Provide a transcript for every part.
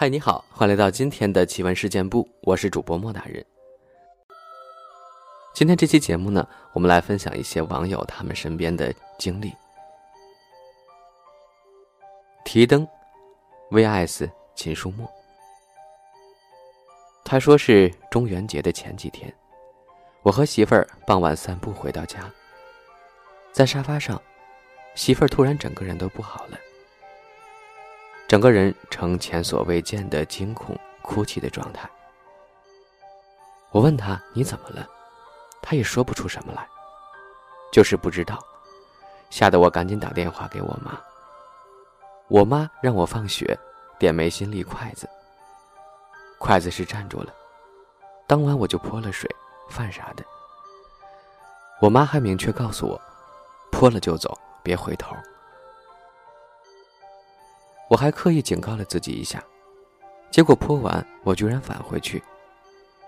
嗨，你好，欢迎来到今天的奇闻事件部，我是主播莫大人。今天这期节目呢，我们来分享一些网友他们身边的经历。提灯，VS 秦书墨。他说是中元节的前几天，我和媳妇儿傍晚散步回到家，在沙发上，媳妇儿突然整个人都不好了。整个人呈前所未见的惊恐、哭泣的状态。我问他：“你怎么了？”他也说不出什么来，就是不知道，吓得我赶紧打电话给我妈。我妈让我放学，点眉心立筷子。筷子是站住了，当晚我就泼了水、饭啥的。我妈还明确告诉我：“泼了就走，别回头。”我还刻意警告了自己一下，结果泼完我居然返回去，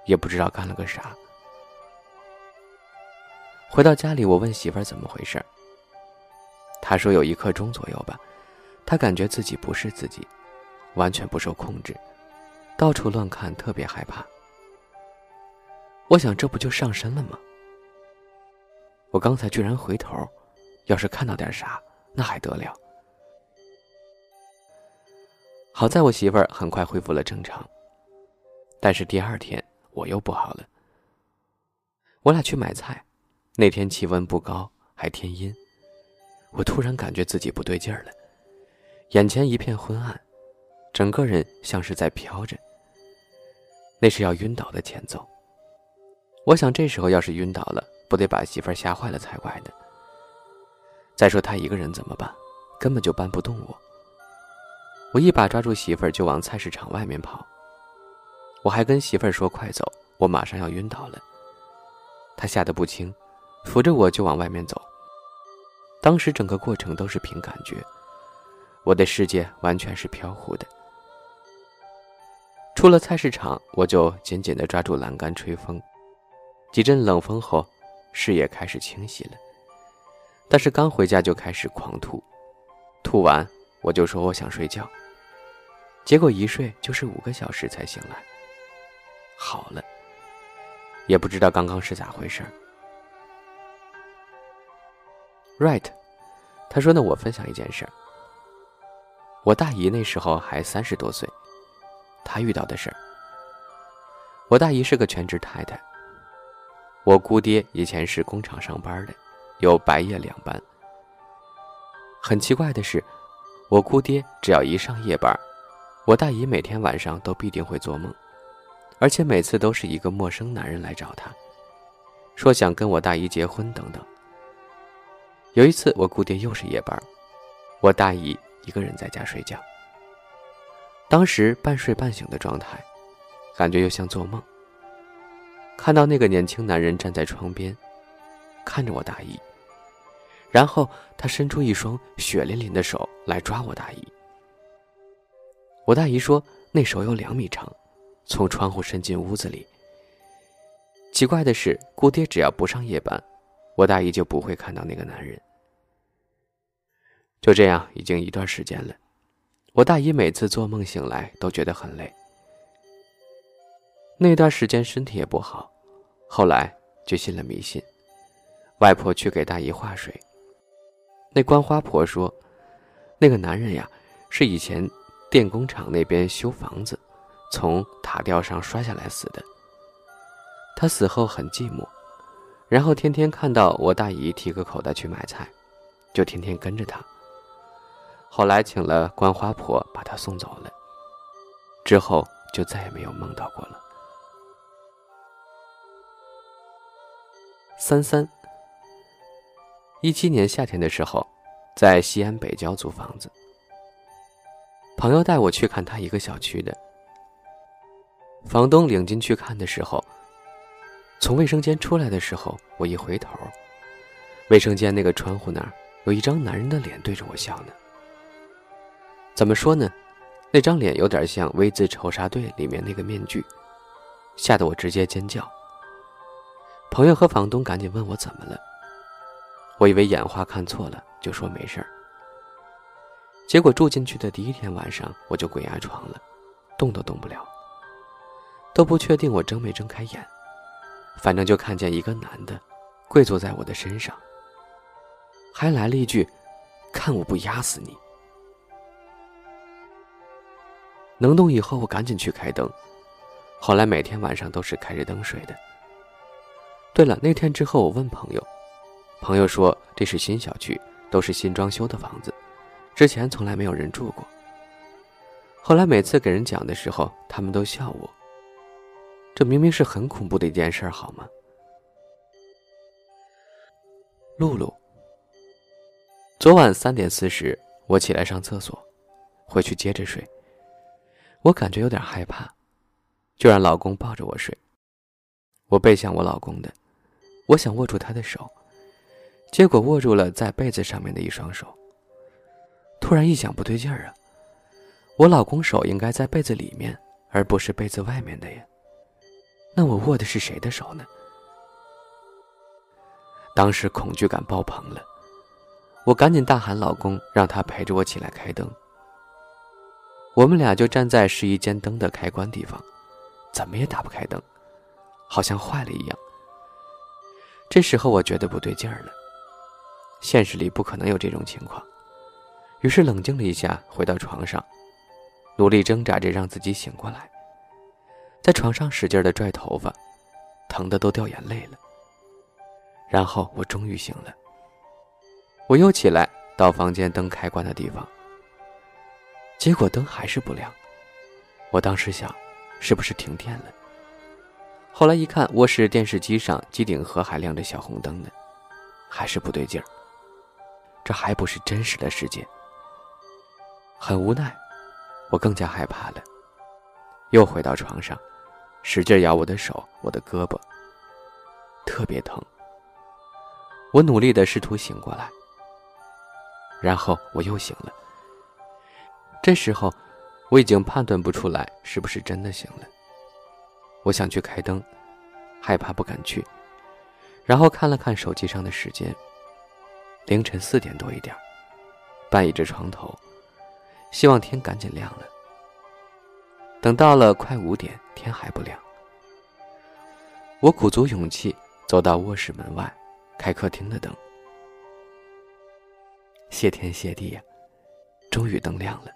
也不知道干了个啥。回到家里，我问媳妇儿怎么回事儿。她说有一刻钟左右吧，她感觉自己不是自己，完全不受控制，到处乱看，特别害怕。我想这不就上身了吗？我刚才居然回头，要是看到点啥，那还得了？好在我媳妇儿很快恢复了正常，但是第二天我又不好了。我俩去买菜，那天气温不高，还天阴，我突然感觉自己不对劲儿了，眼前一片昏暗，整个人像是在飘着。那是要晕倒的前奏。我想这时候要是晕倒了，不得把媳妇儿吓坏了才怪呢。再说她一个人怎么办？根本就搬不动我。我一把抓住媳妇儿就往菜市场外面跑，我还跟媳妇儿说：“快走，我马上要晕倒了。”她吓得不轻，扶着我就往外面走。当时整个过程都是凭感觉，我的世界完全是飘忽的。出了菜市场，我就紧紧地抓住栏杆吹风，几阵冷风后，视野开始清晰了。但是刚回家就开始狂吐，吐完我就说我想睡觉。结果一睡就是五个小时才醒来。好了，也不知道刚刚是咋回事儿。Right，他说：“那我分享一件事儿。我大姨那时候还三十多岁，她遇到的事儿。我大姨是个全职太太。我姑爹以前是工厂上班的，有白夜两班。很奇怪的是，我姑爹只要一上夜班。”我大姨每天晚上都必定会做梦，而且每次都是一个陌生男人来找她，说想跟我大姨结婚等等。有一次我姑爹又是夜班，我大姨一个人在家睡觉。当时半睡半醒的状态，感觉又像做梦。看到那个年轻男人站在窗边，看着我大姨，然后他伸出一双血淋淋的手来抓我大姨。我大姨说，那手有两米长，从窗户伸进屋子里。奇怪的是，姑爹只要不上夜班，我大姨就不会看到那个男人。就这样，已经一段时间了。我大姨每次做梦醒来都觉得很累。那段时间身体也不好，后来就信了迷信。外婆去给大姨化水，那观花婆说，那个男人呀，是以前。电工厂那边修房子，从塔吊上摔下来死的。他死后很寂寞，然后天天看到我大姨提个口袋去买菜，就天天跟着他。后来请了观花婆把他送走了，之后就再也没有梦到过了。三三，一七年夏天的时候，在西安北郊租房子。朋友带我去看他一个小区的，房东领进去看的时候，从卫生间出来的时候，我一回头，卫生间那个窗户那儿有一张男人的脸对着我笑呢。怎么说呢？那张脸有点像《V 字仇杀队》里面那个面具，吓得我直接尖叫。朋友和房东赶紧问我怎么了，我以为眼花看错了，就说没事儿。结果住进去的第一天晚上，我就鬼压床了，动都动不了，都不确定我睁没睁开眼，反正就看见一个男的跪坐在我的身上，还来了一句：“看我不压死你。”能动以后，我赶紧去开灯。后来每天晚上都是开着灯睡的。对了，那天之后我问朋友，朋友说这是新小区，都是新装修的房子，之前从来没有人住过。后来每次给人讲的时候，他们都笑我。这明明是很恐怖的一件事，好吗？露露，昨晚三点四十，我起来上厕所，回去接着睡。我感觉有点害怕，就让老公抱着我睡。我背向我老公的，我想握住他的手，结果握住了在被子上面的一双手。突然一想，不对劲儿啊！我老公手应该在被子里面，而不是被子外面的呀。那我握的是谁的手呢？当时恐惧感爆棚了，我赶紧大喊老公，让他陪着我起来开灯。我们俩就站在试衣间灯的开关地方，怎么也打不开灯，好像坏了一样。这时候我觉得不对劲儿了，现实里不可能有这种情况，于是冷静了一下，回到床上，努力挣扎着让自己醒过来，在床上使劲的拽头发，疼得都掉眼泪了。然后我终于醒了，我又起来到房间灯开关的地方。结果灯还是不亮，我当时想，是不是停电了？后来一看，卧室电视机上机顶盒还亮着小红灯呢，还是不对劲儿。这还不是真实的世界。很无奈，我更加害怕了，又回到床上，使劲咬我的手、我的胳膊，特别疼。我努力的试图醒过来，然后我又醒了。这时候，我已经判断不出来是不是真的醒了。我想去开灯，害怕不敢去，然后看了看手机上的时间，凌晨四点多一点，半倚着床头，希望天赶紧亮了。等到了快五点，天还不亮，我鼓足勇气走到卧室门外，开客厅的灯。谢天谢地呀，终于灯亮了。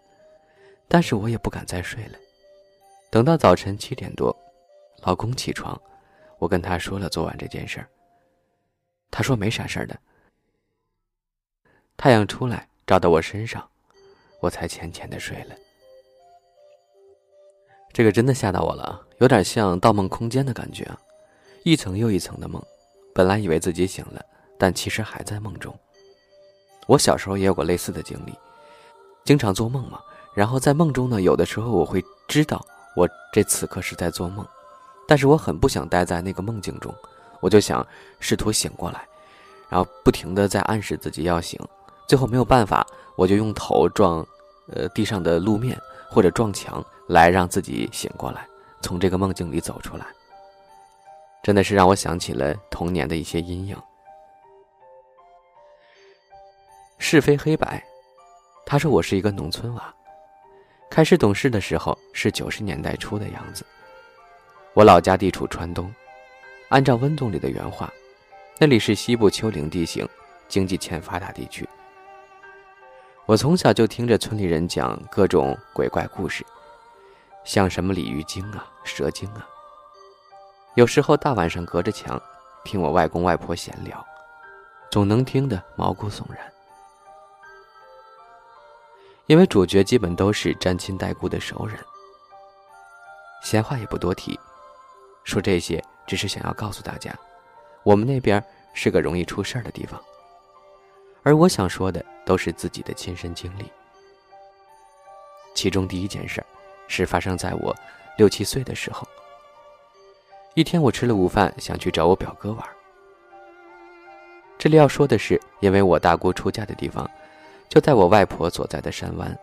但是我也不敢再睡了。等到早晨七点多，老公起床，我跟他说了昨晚这件事儿。他说没啥事儿的。太阳出来照到我身上，我才浅浅的睡了。这个真的吓到我了，有点像《盗梦空间》的感觉，一层又一层的梦。本来以为自己醒了，但其实还在梦中。我小时候也有过类似的经历，经常做梦嘛。然后在梦中呢，有的时候我会知道我这此刻是在做梦，但是我很不想待在那个梦境中，我就想试图醒过来，然后不停的在暗示自己要醒，最后没有办法，我就用头撞，呃地上的路面或者撞墙来让自己醒过来，从这个梦境里走出来。真的是让我想起了童年的一些阴影。是非黑白，他说我是一个农村娃。开始懂事的时候是九十年代初的样子。我老家地处川东，按照温总理的原话，那里是西部丘陵地形，经济欠发达地区。我从小就听着村里人讲各种鬼怪故事，像什么鲤鱼精啊、蛇精啊。有时候大晚上隔着墙听我外公外婆闲聊，总能听得毛骨悚然。因为主角基本都是沾亲带故的熟人，闲话也不多提，说这些只是想要告诉大家，我们那边是个容易出事儿的地方。而我想说的都是自己的亲身经历。其中第一件事儿，是发生在我六七岁的时候。一天我吃了午饭，想去找我表哥玩。这里要说的是，因为我大姑出嫁的地方。就在我外婆所在的山湾，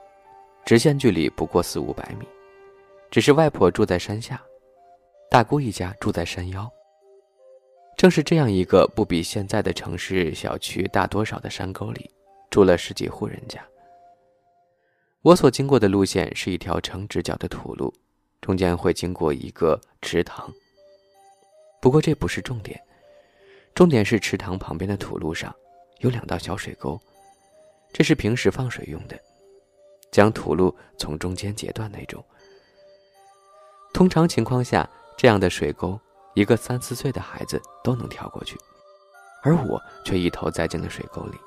直线距离不过四五百米，只是外婆住在山下，大姑一家住在山腰。正是这样一个不比现在的城市小区大多少的山沟里，住了十几户人家。我所经过的路线是一条呈直角的土路，中间会经过一个池塘。不过这不是重点，重点是池塘旁边的土路上有两道小水沟，这是平时放水用的，将土路从中间截断那种。通常情况下，这样的水沟，一个三四岁的孩子都能跳过去，而我却一头栽进了水沟里。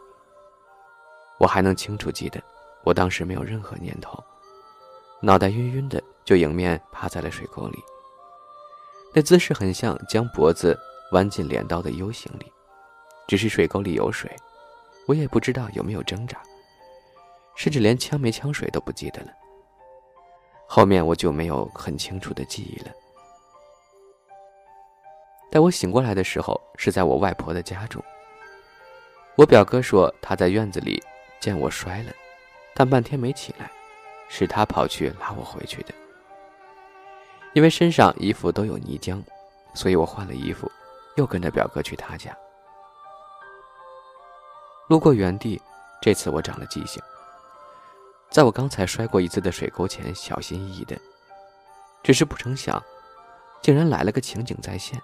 我还能清楚记得，我当时没有任何念头，脑袋晕晕的，就迎面趴在了水沟里。那姿势很像将脖子弯进镰刀的 U 型里，只是水沟里有水，我也不知道有没有挣扎，甚至连呛没呛水都不记得了。后面我就没有很清楚的记忆了。待我醒过来的时候，是在我外婆的家中。我表哥说他在院子里见我摔了，但半天没起来，是他跑去拉我回去的。因为身上衣服都有泥浆，所以我换了衣服，又跟着表哥去他家。路过原地，这次我长了记性。在我刚才摔过一次的水沟前，小心翼翼的，只是不成想，竟然来了个情景再现。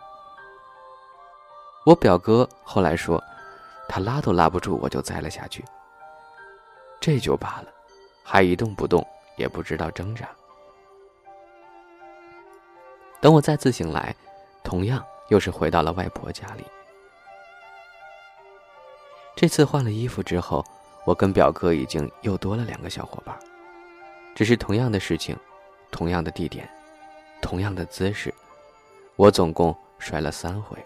我表哥后来说，他拉都拉不住，我就栽了下去。这就罢了，还一动不动，也不知道挣扎。等我再次醒来，同样又是回到了外婆家里。这次换了衣服之后。我跟表哥已经又多了两个小伙伴，只是同样的事情，同样的地点，同样的姿势，我总共摔了三回。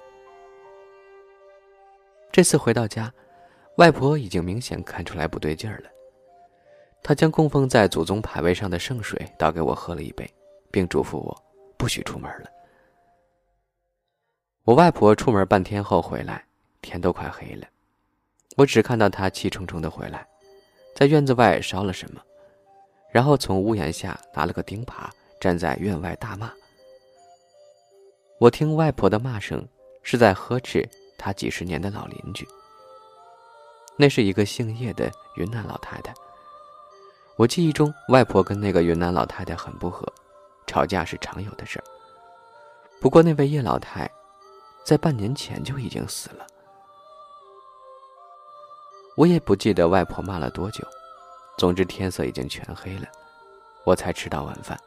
这次回到家，外婆已经明显看出来不对劲儿了，她将供奉在祖宗牌位上的圣水倒给我喝了一杯，并嘱咐我不许出门了。我外婆出门半天后回来，天都快黑了。我只看到他气冲冲的回来，在院子外烧了什么，然后从屋檐下拿了个钉耙，站在院外大骂。我听外婆的骂声，是在呵斥他几十年的老邻居。那是一个姓叶的云南老太太。我记忆中，外婆跟那个云南老太太很不和，吵架是常有的事儿。不过那位叶老太，在半年前就已经死了。我也不记得外婆骂了多久，总之天色已经全黑了，我才吃到晚饭。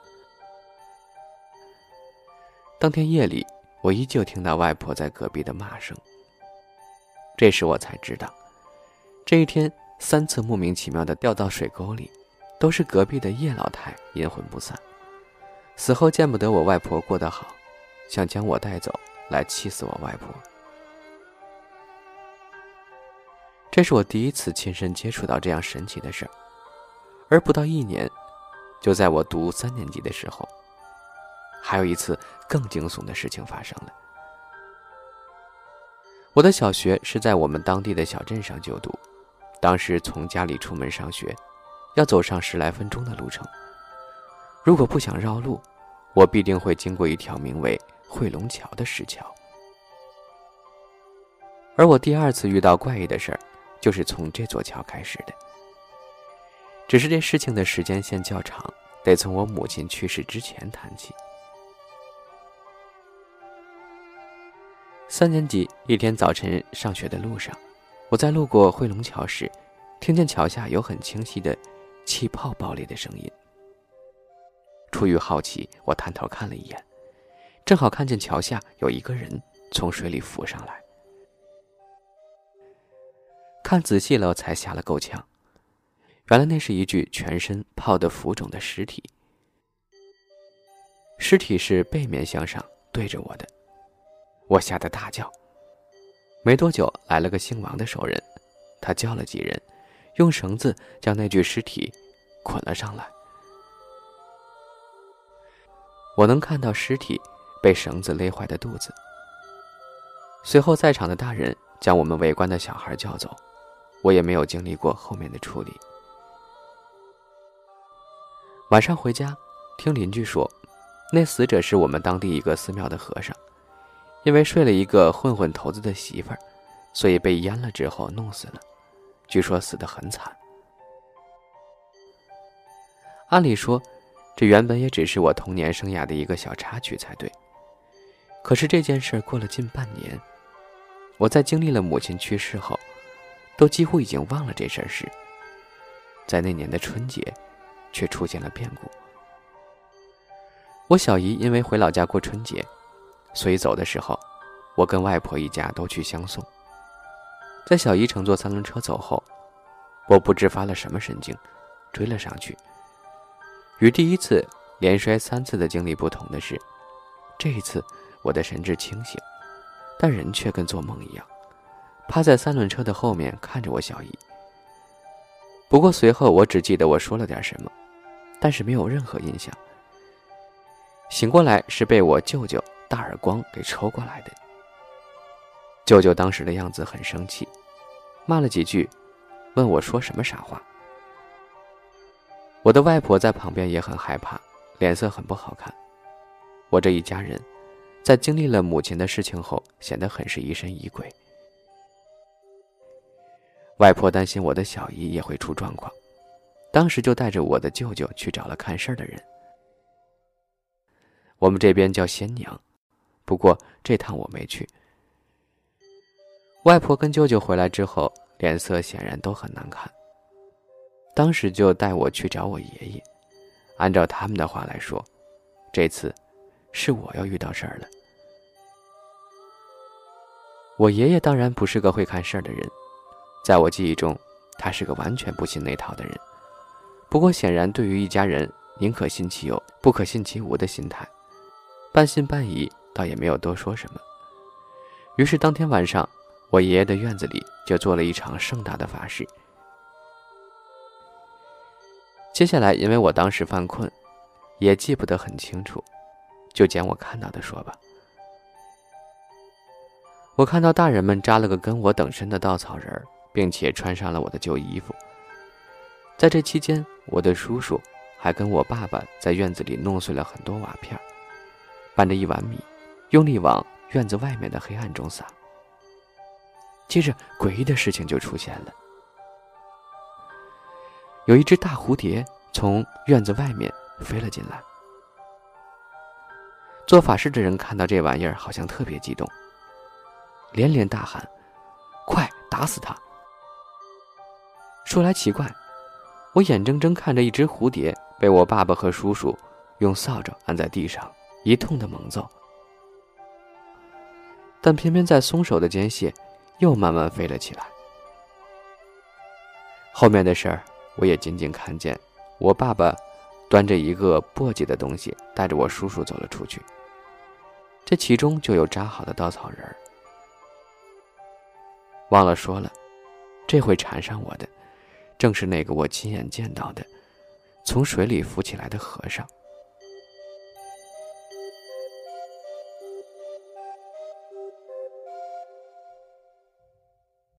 当天夜里，我依旧听到外婆在隔壁的骂声。这时我才知道，这一天三次莫名其妙的掉到水沟里，都是隔壁的叶老太阴魂不散，死后见不得我外婆过得好，想将我带走，来气死我外婆。这是我第一次亲身接触到这样神奇的事儿，而不到一年，就在我读三年级的时候，还有一次更惊悚的事情发生了。我的小学是在我们当地的小镇上就读，当时从家里出门上学，要走上十来分钟的路程。如果不想绕路，我必定会经过一条名为汇龙桥的石桥。而我第二次遇到怪异的事儿。就是从这座桥开始的，只是这事情的时间线较长，得从我母亲去世之前谈起。三年级一天早晨上学的路上，我在路过汇龙桥时，听见桥下有很清晰的气泡爆裂的声音。出于好奇，我探头看了一眼，正好看见桥下有一个人从水里浮上来。看仔细了，才吓了够呛。原来那是一具全身泡得浮肿的尸体，尸体是背面向上对着我的，我吓得大叫。没多久，来了个姓王的熟人，他叫了几人，用绳子将那具尸体捆了上来。我能看到尸体被绳子勒坏的肚子。随后，在场的大人将我们围观的小孩叫走。我也没有经历过后面的处理。晚上回家，听邻居说，那死者是我们当地一个寺庙的和尚，因为睡了一个混混头子的媳妇儿，所以被阉了之后弄死了。据说死得很惨。按理说，这原本也只是我童年生涯的一个小插曲才对。可是这件事过了近半年，我在经历了母亲去世后，都几乎已经忘了这事儿时，在那年的春节，却出现了变故。我小姨因为回老家过春节，所以走的时候，我跟外婆一家都去相送。在小姨乘坐三轮车走后，我不知发了什么神经，追了上去。与第一次连摔三次的经历不同的是，这一次。我的神志清醒，但人却跟做梦一样，趴在三轮车的后面看着我小姨。不过随后我只记得我说了点什么，但是没有任何印象。醒过来是被我舅舅大耳光给抽过来的。舅舅当时的样子很生气，骂了几句，问我说什么傻话。我的外婆在旁边也很害怕，脸色很不好看。我这一家人。在经历了母亲的事情后，显得很是疑神疑鬼。外婆担心我的小姨也会出状况，当时就带着我的舅舅去找了看事儿的人。我们这边叫仙娘，不过这趟我没去。外婆跟舅舅回来之后，脸色显然都很难看。当时就带我去找我爷爷，按照他们的话来说，这次。是我要遇到事儿了。我爷爷当然不是个会看事儿的人，在我记忆中，他是个完全不信那套的人。不过显然，对于一家人宁可信其有，不可信其无的心态，半信半疑，倒也没有多说什么。于是当天晚上，我爷爷的院子里就做了一场盛大的法事。接下来，因为我当时犯困，也记不得很清楚。就捡我看到的说吧。我看到大人们扎了个跟我等身的稻草人并且穿上了我的旧衣服。在这期间，我的叔叔还跟我爸爸在院子里弄碎了很多瓦片，拌着一碗米，用力往院子外面的黑暗中撒。接着，诡异的事情就出现了，有一只大蝴蝶从院子外面飞了进来。做法事的人看到这玩意儿，好像特别激动，连连大喊：“快打死他！”说来奇怪，我眼睁睁看着一只蝴蝶被我爸爸和叔叔用扫帚按在地上，一通的猛揍，但偏偏在松手的间隙，又慢慢飞了起来。后面的事儿，我也仅仅看见我爸爸端着一个簸箕的东西，带着我叔叔走了出去。这其中就有扎好的稻草人儿。忘了说了，这回缠上我的，正是那个我亲眼见到的，从水里浮起来的和尚。